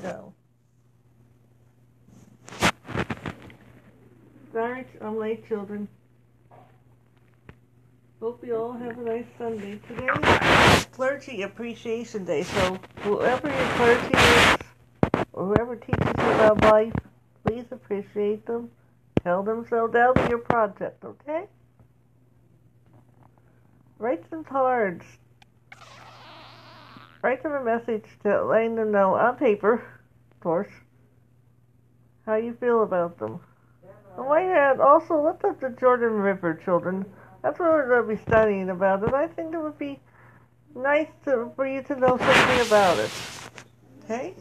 go. Sorry, I'm late, children. Hope you all have a nice Sunday. Today is Clergy Appreciation Day, so whoever your clergy is, or whoever teaches you about life, please appreciate them. Tell them so. That'll be your project, okay? Write some cards. Write them a message to letting them know on paper, of course, how you feel about them. And my hand, also look up the Jordan River, children. That's what we're going to be studying about, and I think it would be nice to, for you to know something about it. Okay?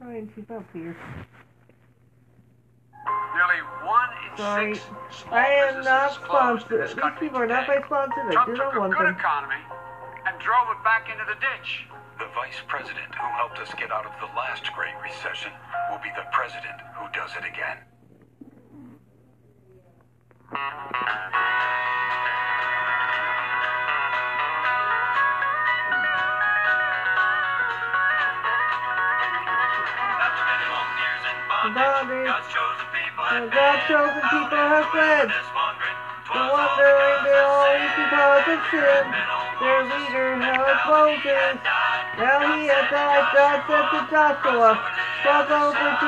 I'm trying to keep up here. Nearly one in Sorry. six small I am businesses not is closed in sponsored. this These people are not my today. sponsor. I Trump took a good them. economy and drove it back into the ditch. The vice president who helped us get out of the last Great Recession will be the president who does it again. And God's chosen people have fled. The wandering, they always because of sin. Their leader, it Moses. Now he has died, God said to Joshua, cross over to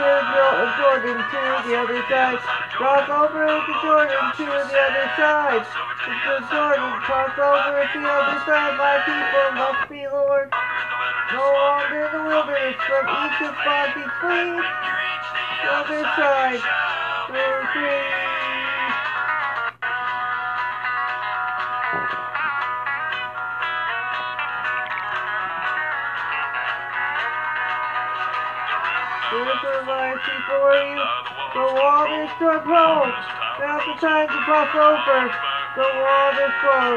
Jordan to the other side. Cross over to Jordan to the other side. To Jordan, cross over to the other side. My people must be Lord. No longer in the wilderness from Egypt's bondage flee. The other side. A you. The waters turn cold. Now's the time to cross over. The waters flow.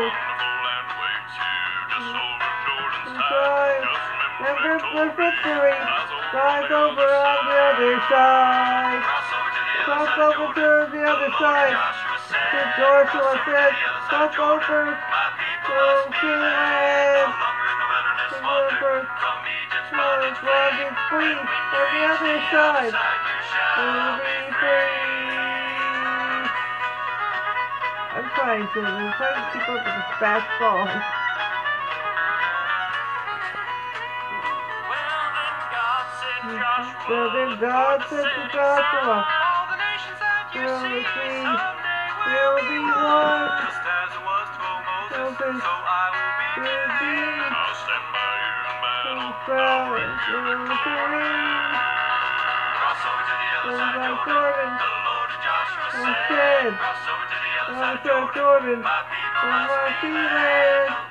Time. Remember the victory. Rise over on the other side. Cross over to the other side. To Joshua said, cross over. Go to land. Remember. Lord, God is free on the other side. I'm trying to. I'm trying to keep up with this fast song. So then God said to Joshua, There will be, there will be one. So then, there will be two flowers in the tree. So like Jordan, and said, I said Jordan, in my feelings. outside to be free. I told Jordan, I said, I told Jordan, I'll be there. I'm free. Outside, I'll be. The other side, you shall be free.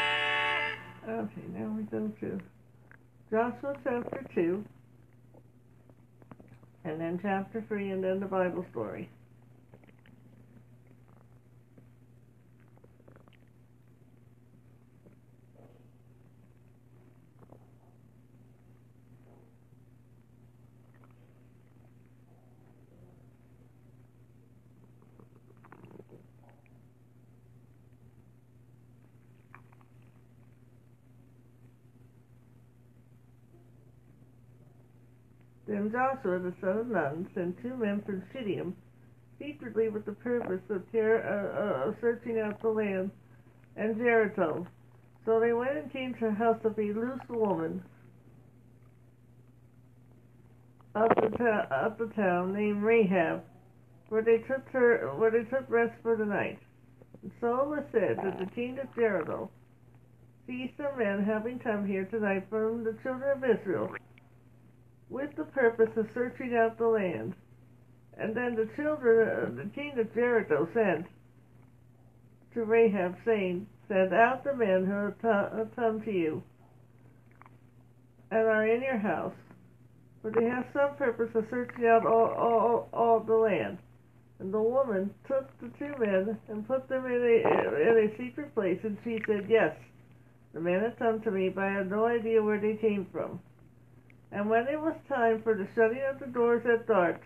Joshua chapter 2, and then chapter 3, and then the Bible story. Then Joshua the son of Nun sent two men from Shittim, secretly with the purpose of, uh, uh, of searching out the land and Jericho. So they went and came to the house of a loose woman of the, ta- of the town named Rahab, where they took her where they took rest for the night. And so it was said that the king of Jericho seized some men having come here tonight from the children of Israel with the purpose of searching out the land. And then the children of the king of Jericho sent to Rahab, saying, Send out the men who have come to you and are in your house, for they have some purpose of searching out all, all, all the land. And the woman took the two men and put them in a, in a secret place, and she said, Yes, the men have come to me, but I have no idea where they came from. And when it was time for the shutting of the doors at dark,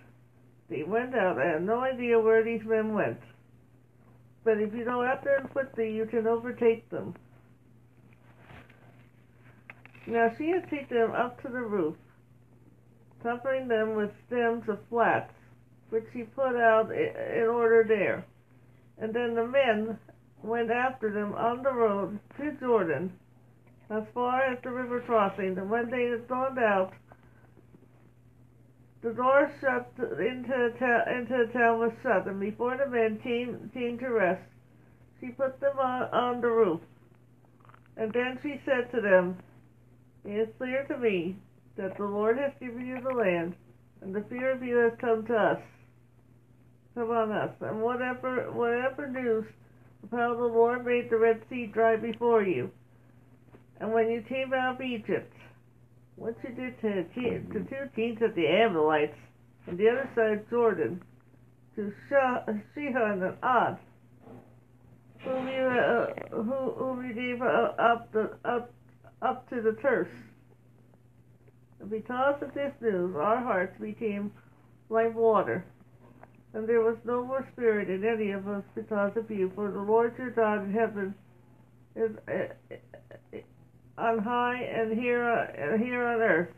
they went out. I have no idea where these men went. But if you go out there and quickly, you can overtake them. Now she had taken them up to the roof, covering them with stems of flax, which she put out in order there. And then the men went after them on the road to Jordan, as far as the river crossing. And when they had out, the door shut into the, ta- into the town was shut, and before the men came, came to rest, she put them on, on the roof. And then she said to them, It is clear to me that the Lord has given you the land, and the fear of you has come to us, come on us. And whatever whatever news of how the Lord made the Red Sea dry before you, and when you came out of Egypt, what you did to, the two kings of the Amalekites on the other side of Jordan, to Sihon and Og, whom you, uh, who, whom you gave uh, up, the, up, up to the Turks. Because of this news, our hearts became like water, and there was no more spirit in any of us because of you. For the Lord your God in heaven is uh, on high and here uh, here on earth.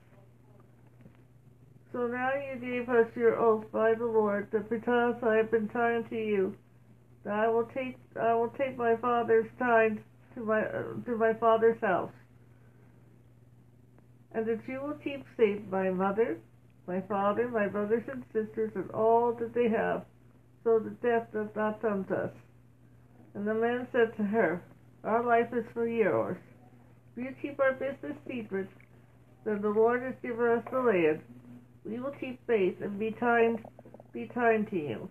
So now you gave us your oath by the Lord that because I have been kind to you, that I will take I will take my father's tithe to my uh, to my father's house, and that you will keep safe my mother, my father, my brothers and sisters, and all that they have, so that death does not come to us. And the man said to her, Our life is for yours. You keep our business secret, then the Lord has given us the land. We will keep faith and be kind, be kind to you.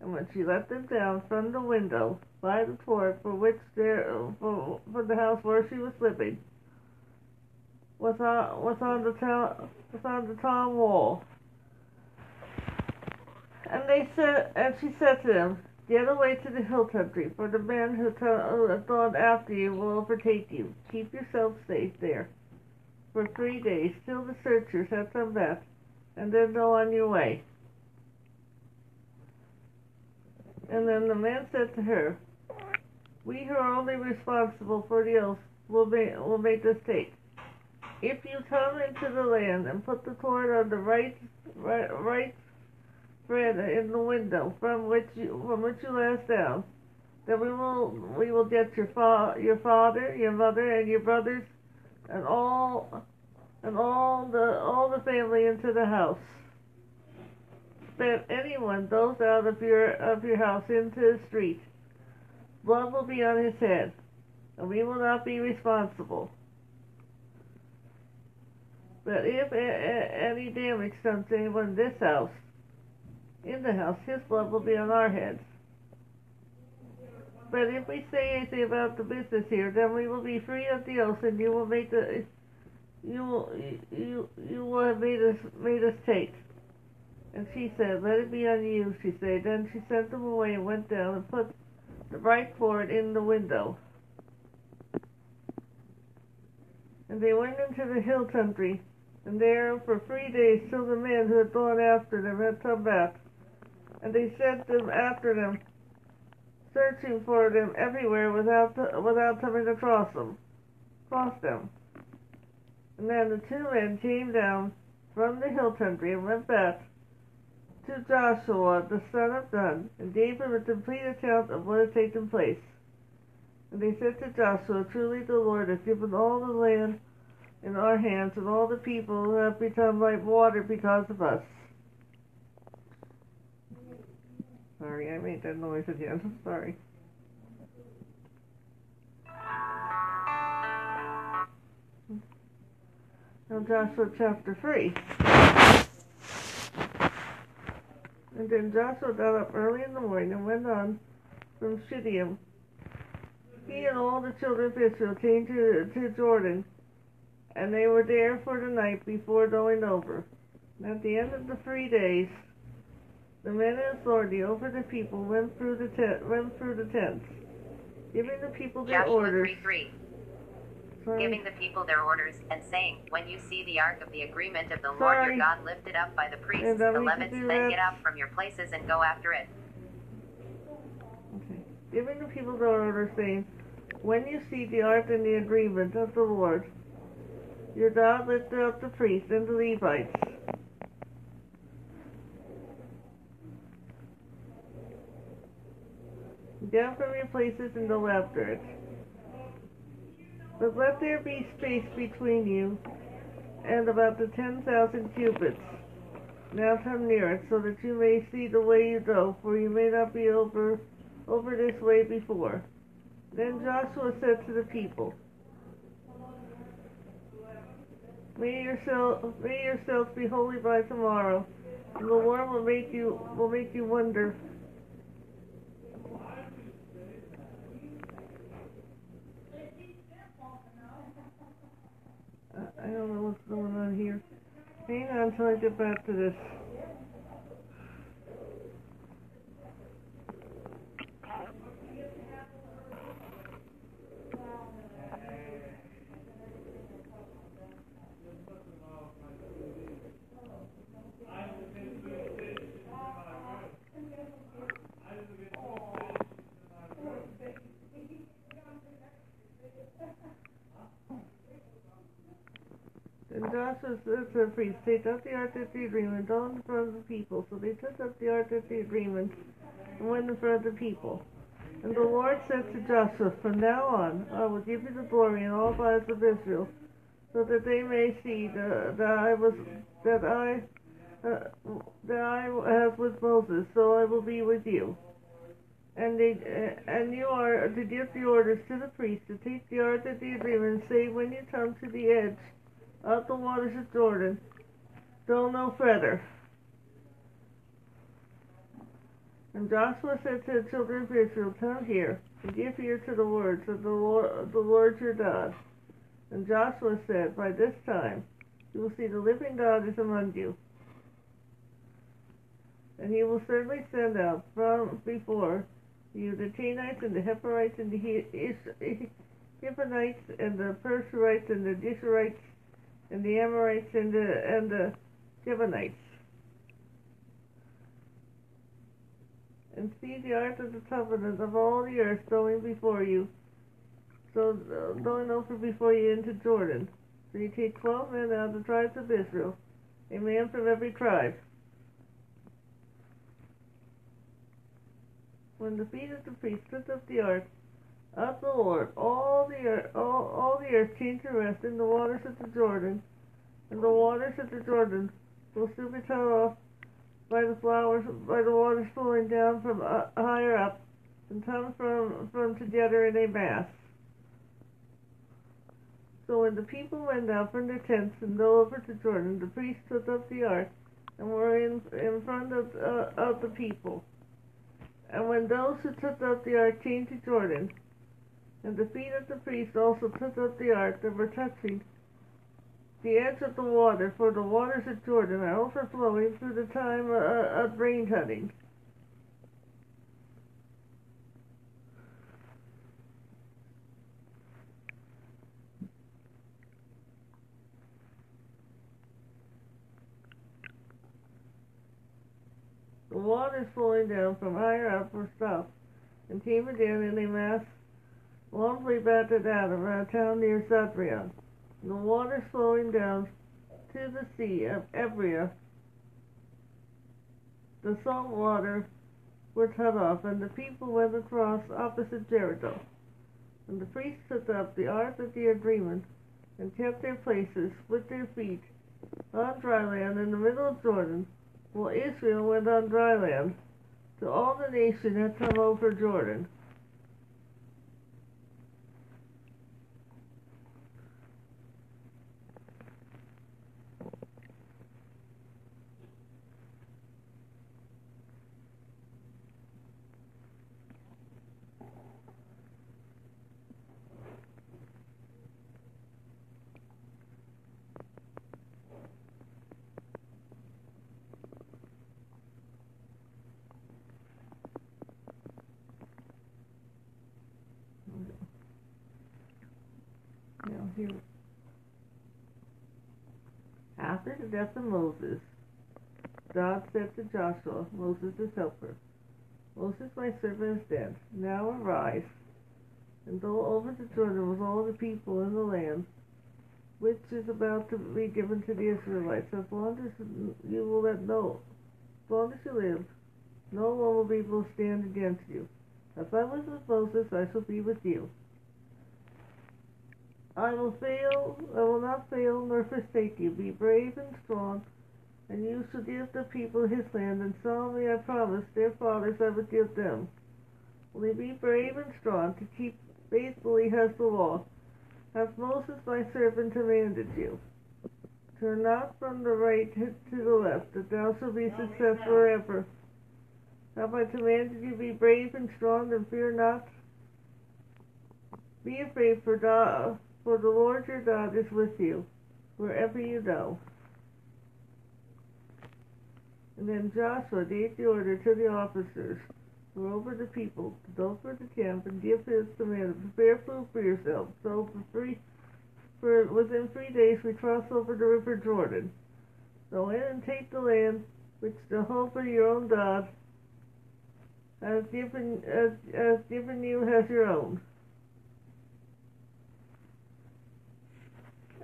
And when she let them down from the window by the court for which there for, for the house where she was living, was on was on the town was on the town wall. And they said, and she said to them, Get away to the hill country, for the men who, gone after you will overtake you. Keep yourself safe there for three days till the searchers have come back, and then go on your way. And then the man said to her, We who are only responsible for the oath will make, will make this take. If you come into the land and put the cord on the right, right, right thread in the window from which you, from which you last down, then we will we will get your fa- your father, your mother, and your brothers, and all and all the all the family into the house. But anyone goes out of your of your house into the street, blood will be on his head, and we will not be responsible. But if a- a- any damage comes to anyone in this house, in the house, his blood will be on our heads. But if we say anything about the business here, then we will be free of the oath, and you will make the you will you you will have made us made us take. And she said, Let it be on you, she said. Then she sent them away and went down and put the bright cord in the window. And they went into the hill country, and there for three days till the man who had gone after them had come back. And they sent them after them, searching for them everywhere without without coming across them, across them. And then the two men came down from the hill country and went back to Joshua the son of Nun, and gave him a complete account of what had taken place. And they said to Joshua, Truly the Lord has given all the land in our hands, and all the people have become like water because of us. Sorry, I made that noise again. Sorry. Now Joshua chapter 3. And then Joshua got up early in the morning and went on from Shittim. He and all the children of Israel came to, to Jordan, and they were there for the night before going over. And at the end of the three days, the men in authority over the people went through the tent, went through the tents, giving the people their Joshua orders. 3 3. Sorry. Giving the people their orders, and saying, When you see the ark of the agreement of the Lord your God lifted up by the priests, the Levites, then that. get up from your places and go after it. Okay. Giving the people their orders, saying, When you see the ark and the agreement of the Lord, your God lifted up the priests and the Levites. Down from your places and go after it. But let there be space between you and about the ten thousand cubits. Now come near it, so that you may see the way you go, for you may not be over over this way before. Then Joshua said to the people, May yourself may yourselves be holy by tomorrow, and the Lord will make you will make you wonder. Uh, I don't know what's going on here. Hang on until I get back to this. And Joshua said to the priests, Take up the ark of the agreement front of the people. So they took up the ark of the agreement and went in front of the people. And the Lord said to Joshua, From now on I will give you the glory in all the lives of Israel, so that they may see that I was that I uh, that I have with Moses, so I will be with you. And they uh, and you are to give the orders to the priests to take the ark of the agreement, and say when you come to the edge of the waters of Jordan, go no further. And Joshua said to the children of Israel, Come here, and give ear to the words of the Lord, the Lord your God. And Joshua said, By this time you will see the living God is among you. And he will certainly send out from before you the Canaanites and the Heperites and the He- Hivites and the Perizzites and the Geshurites and the Amorites and the and the. And see the ark of the covenant of all the earth going before you, so going over before you into Jordan. So you take twelve men out of the tribes of Israel, a man from every tribe. When the feet of the priests took up the ark of the Lord, all the earth, all, all the earth came to rest in the waters of the Jordan, and the waters of the Jordan will soon be cut off by the flowers, by the waters flowing down from uh, higher up, and come from from together in a mass. So when the people went out from their tents and go over to Jordan, the priests took up the ark and were in in front of uh, of the people. And when those who took up the ark came to Jordan, and the feet of the priests also took up the ark, they were touching the edge of the water, for the waters of Jordan are overflowing through the time of rain cutting. The waters flowing down from higher up were stopped and came down in a mass long way back to Adam, a town near Satrion. The waters flowing down to the sea of Ebria, the salt water were cut off, and the people went across opposite Jericho. And the priests took up the ark of the agreement and kept their places with their feet on dry land in the middle of Jordan, while Israel went on dry land till all the nation had come over Jordan. Here. After the death of Moses, God said to Joshua, Moses' helper, Moses, my servant, is dead. Now arise, and go over the Jordan with all the people in the land which is about to be given to the Israelites. As long as you will let know, as long as you live, no one will be able to stand against you. As I was with Moses, I shall be with you. I will fail, I will not fail nor forsake you. Be brave and strong, and you shall give the people his land, and solemnly I promised their fathers I would give them. Only be brave and strong to keep faithfully has the law, as Moses my servant commanded you. Turn not from the right to the left, that thou shalt be successful forever. Have I commanded you be brave and strong, and fear not? Be afraid, for God, for the Lord your God is with you, wherever you go. And then Joshua gave the order to the officers who were over the people to go for the camp and give his command, prepare food for yourselves. So for three, for within three days we cross over the river Jordan. Go in and take the land which Jehovah your own God has given has, has given you as your own.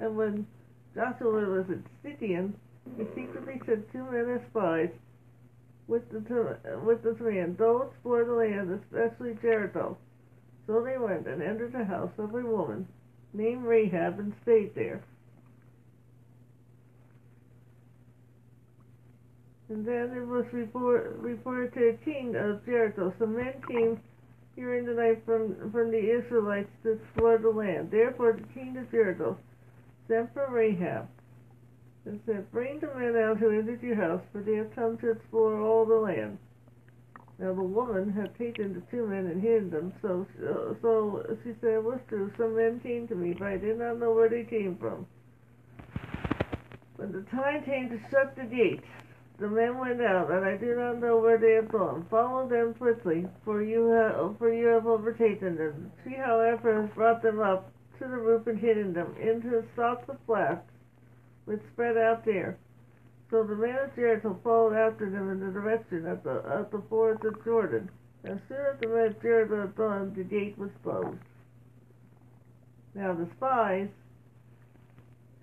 And when Joshua was at Sidon, he secretly sent two men as spies with the with the command, Go explore the land, especially Jericho. So they went and entered the house of a woman named Rahab and stayed there. And then it was report, reported to the king of Jericho. Some men came here in the night from, from the Israelites to explore the land. Therefore the king of Jericho sent for Rahab and said, Bring the men out who entered your house, for they have come to explore all the land. Now the woman had taken the two men and hid them, so so, she said, was true. Some men came to me, but I did not know where they came from. When the time came to shut the gate, the men went out, and I do not know where they have gone. Follow them quickly, for you have for you have overtaken them. She, however, has brought them up to the roof and hidden them into the stocks of flax which spread out there. So the men of Jericho followed after them in the direction of the of the fords of Jordan. As soon as the men of Jericho had gone, the gate was closed. Now the spies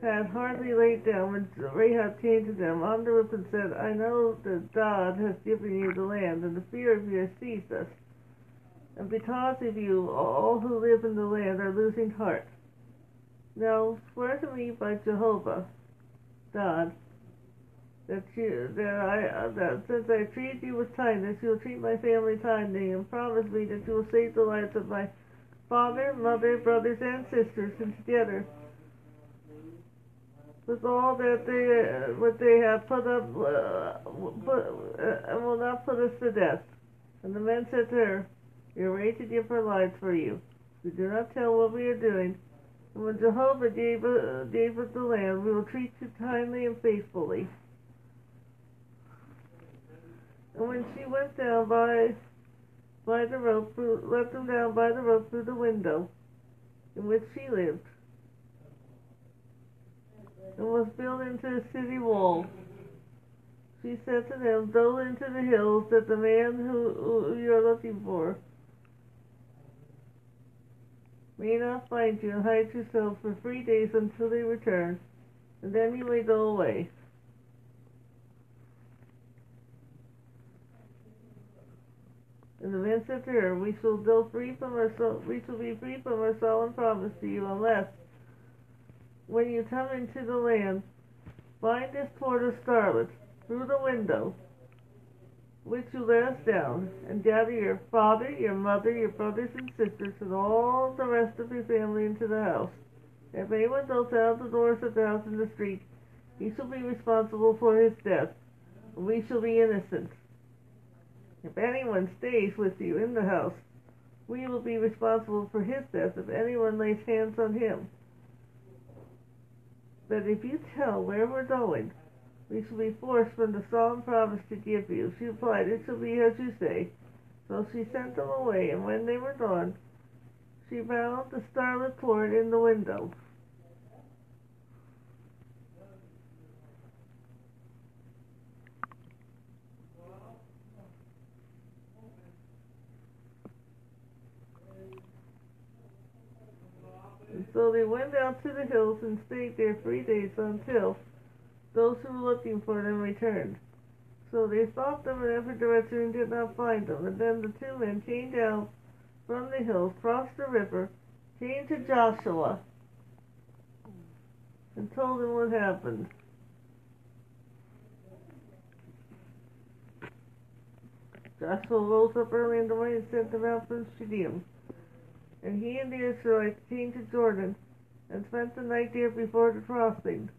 had hardly laid down when Rahab came to them on the roof and said, I know that God has given you the land, and the fear of you has seized us. And because of you, all who live in the land are losing heart. Now swear to me by Jehovah, God, that you that I that since I treat you with kindness, you will treat my family kindly, and promise me that you will save the lives of my father, mother, brothers, and sisters, and together with all that they uh, what they have put up, uh, put, uh, and will not put us to death. And the men said to her, We are ready to give our lives for you. We do not tell what we are doing. And when Jehovah gave, uh, gave us the land, we will treat you kindly and faithfully. And when she went down by by the rope, let them down by the rope through the window in which she lived and was built into the city wall. She said to them, Go into the hills that the man who, who you're looking for may not find you, and hide yourself for three days until they return, and then you may go away. And the man said to her, We shall go free from our so- we shall be free from our solemn promise to you, unless when you come into the land, find this cord of scarlet through the window, which you let us down, and gather your father, your mother, your brothers and sisters, and all the rest of your family into the house. If anyone goes out the doors of the house in the street, he shall be responsible for his death, we shall be innocent. If anyone stays with you in the house, we will be responsible for his death if anyone lays hands on him. But if you tell where we're going, we shall be forced from the solemn promise to give you. She replied, It shall be as you say. So she sent them away, and when they were gone, she bound the scarlet cord in the window. And so they went out to the hills and stayed there three days until those who were looking for them returned. So they sought them in every direction and did not find them. And then the two men came down from the hills, crossed the river, came to Joshua, and told him what happened. Joshua rose up early in the morning and sent them out from Shittim. And he and the Israelites came to Jordan and spent the night there before the crossing.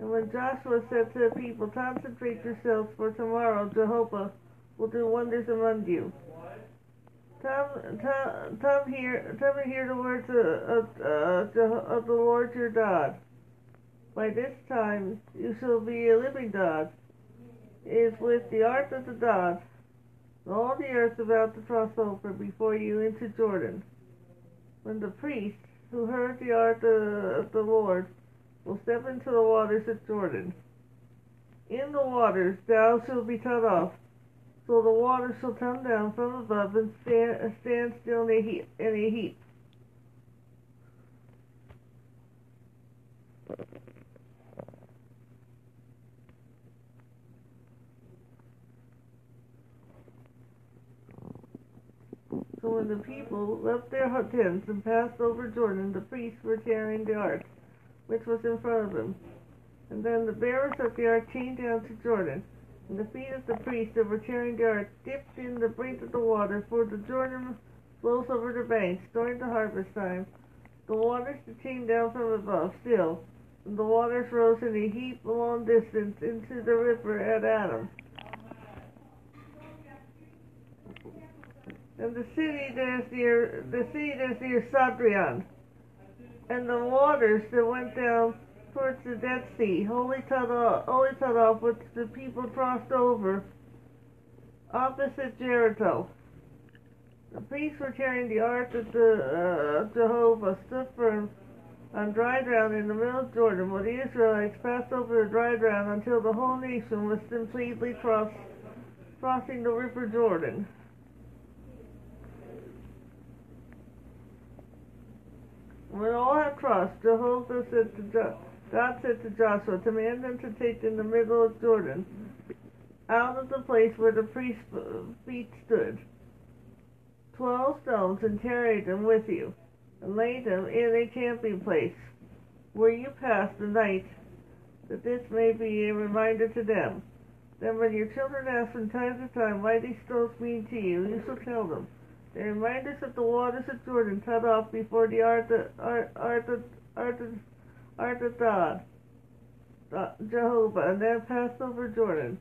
And when Joshua said to the people, Concentrate yourselves, for tomorrow Jehovah will do wonders among you. Come, come, come here, come hear the words of, of, of the Lord your God. By this time you shall be a living God. It is with the ark of the God. All the earth about to cross over before you into Jordan. When the priest who heard the ark of the Lord will step into the waters of Jordan. In the waters thou shalt be cut off, so the water shall come down from above and stand, stand still in a heap. In a heap. So when the people left their tents and passed over Jordan, the priests were carrying the ark, which was in front of them. And then the bearers of the ark came down to Jordan, and the feet of the priests that were carrying the ark dipped in the brink of the water, for the Jordan flows over the banks during the harvest time. The waters that came down from above still, and the waters rose in a heap a long distance into the river at Adam. and the city that is near the city that is near Sadrian, and the waters that went down towards the Dead Sea, wholly cut off, wholly cut off, which the people crossed over, opposite Jericho. The priests were carrying the ark of the, uh, Jehovah, stood firm on dry ground in the middle of Jordan, while the Israelites passed over the dry ground until the whole nation was completely crossed, crossing the river Jordan. When all had crossed, Jehovah said to jo- God said to Joshua, Command them to take in the middle of Jordan, out of the place where the priest's uh, feet stood, twelve stones, and carry them with you, and lay them in a camping place, where you pass the night, that this may be a reminder to them. Then when your children ask from time to time why these stones mean to you, you shall tell them. They remind us of the waters of Jordan cut off before the ark of, ark, of, ark, of, ark of God, Jehovah, and then passed over Jordan.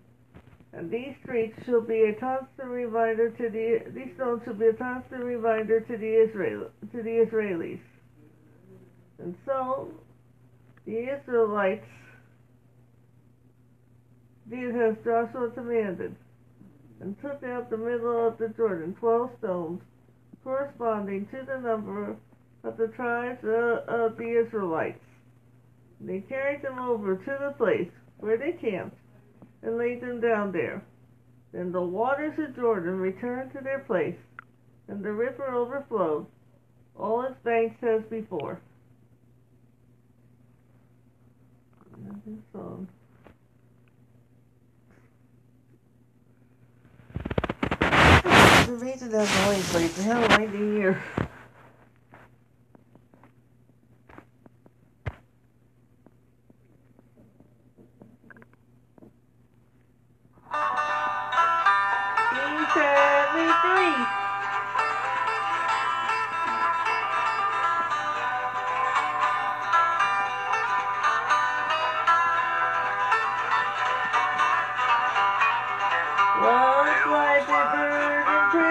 And these streets shall be a constant reminder to the these stones shall be a constant reminder to the Israel to the Israelis. And so the Israelites did as Joshua commanded and took out the middle of the Jordan twelve stones, corresponding to the number of the tribes of, of the Israelites. They carried them over to the place where they camped and laid them down there. Then the waters of Jordan returned to their place, and the river overflowed all its banks as before. Song. The reason that noise, but it's hell right in here.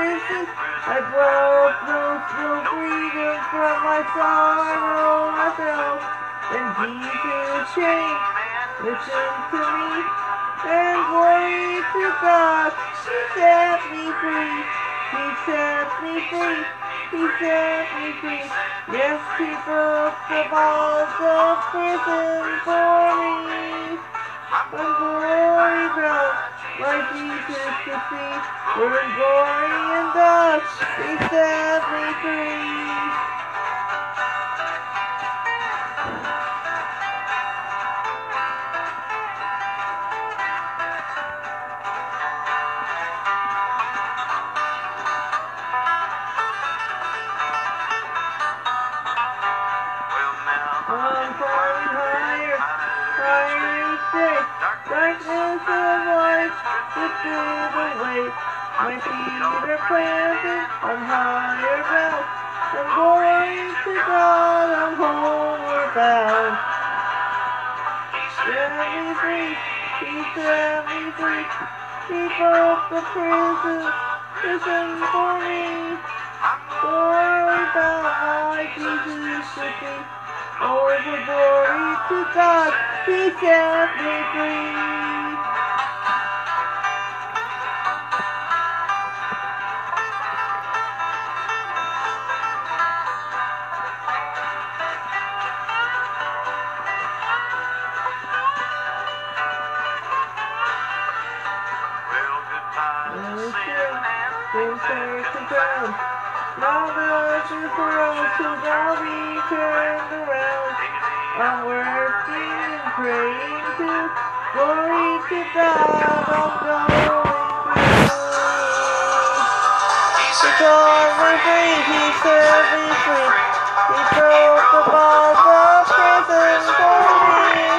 Prison, I no no freedom from my sorrow I felt. Then Jesus changed, listen to me, and glory to God. He set me free, He set me free, He set me free. Yes, He broke the balls of prison for me. When glory fell, like Jesus to see, when glory and dust, set me free. Through the weight. My feet are planted on higher ground. I'm going to God, I'm homeward bound. Set me free, he set me free. He broke the prison, prison for me. Glory my Jesus to thee. Oh, for glory to God, he set me free. Then turn to ground. Now the is around, so now we turned around. I'm working praying to glory to God. I'm going through. The God we free, He set me free. He broke the bonds of prison for me.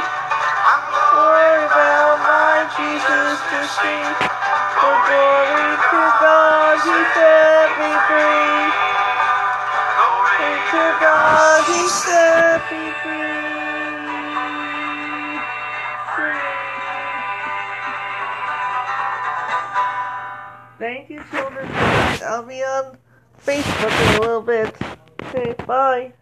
Glory about my Jesus to see. For glory to He set me free. Glory to God, He set me. Free. Thank you, children. I'll be on Facebook in a little bit. Okay, bye.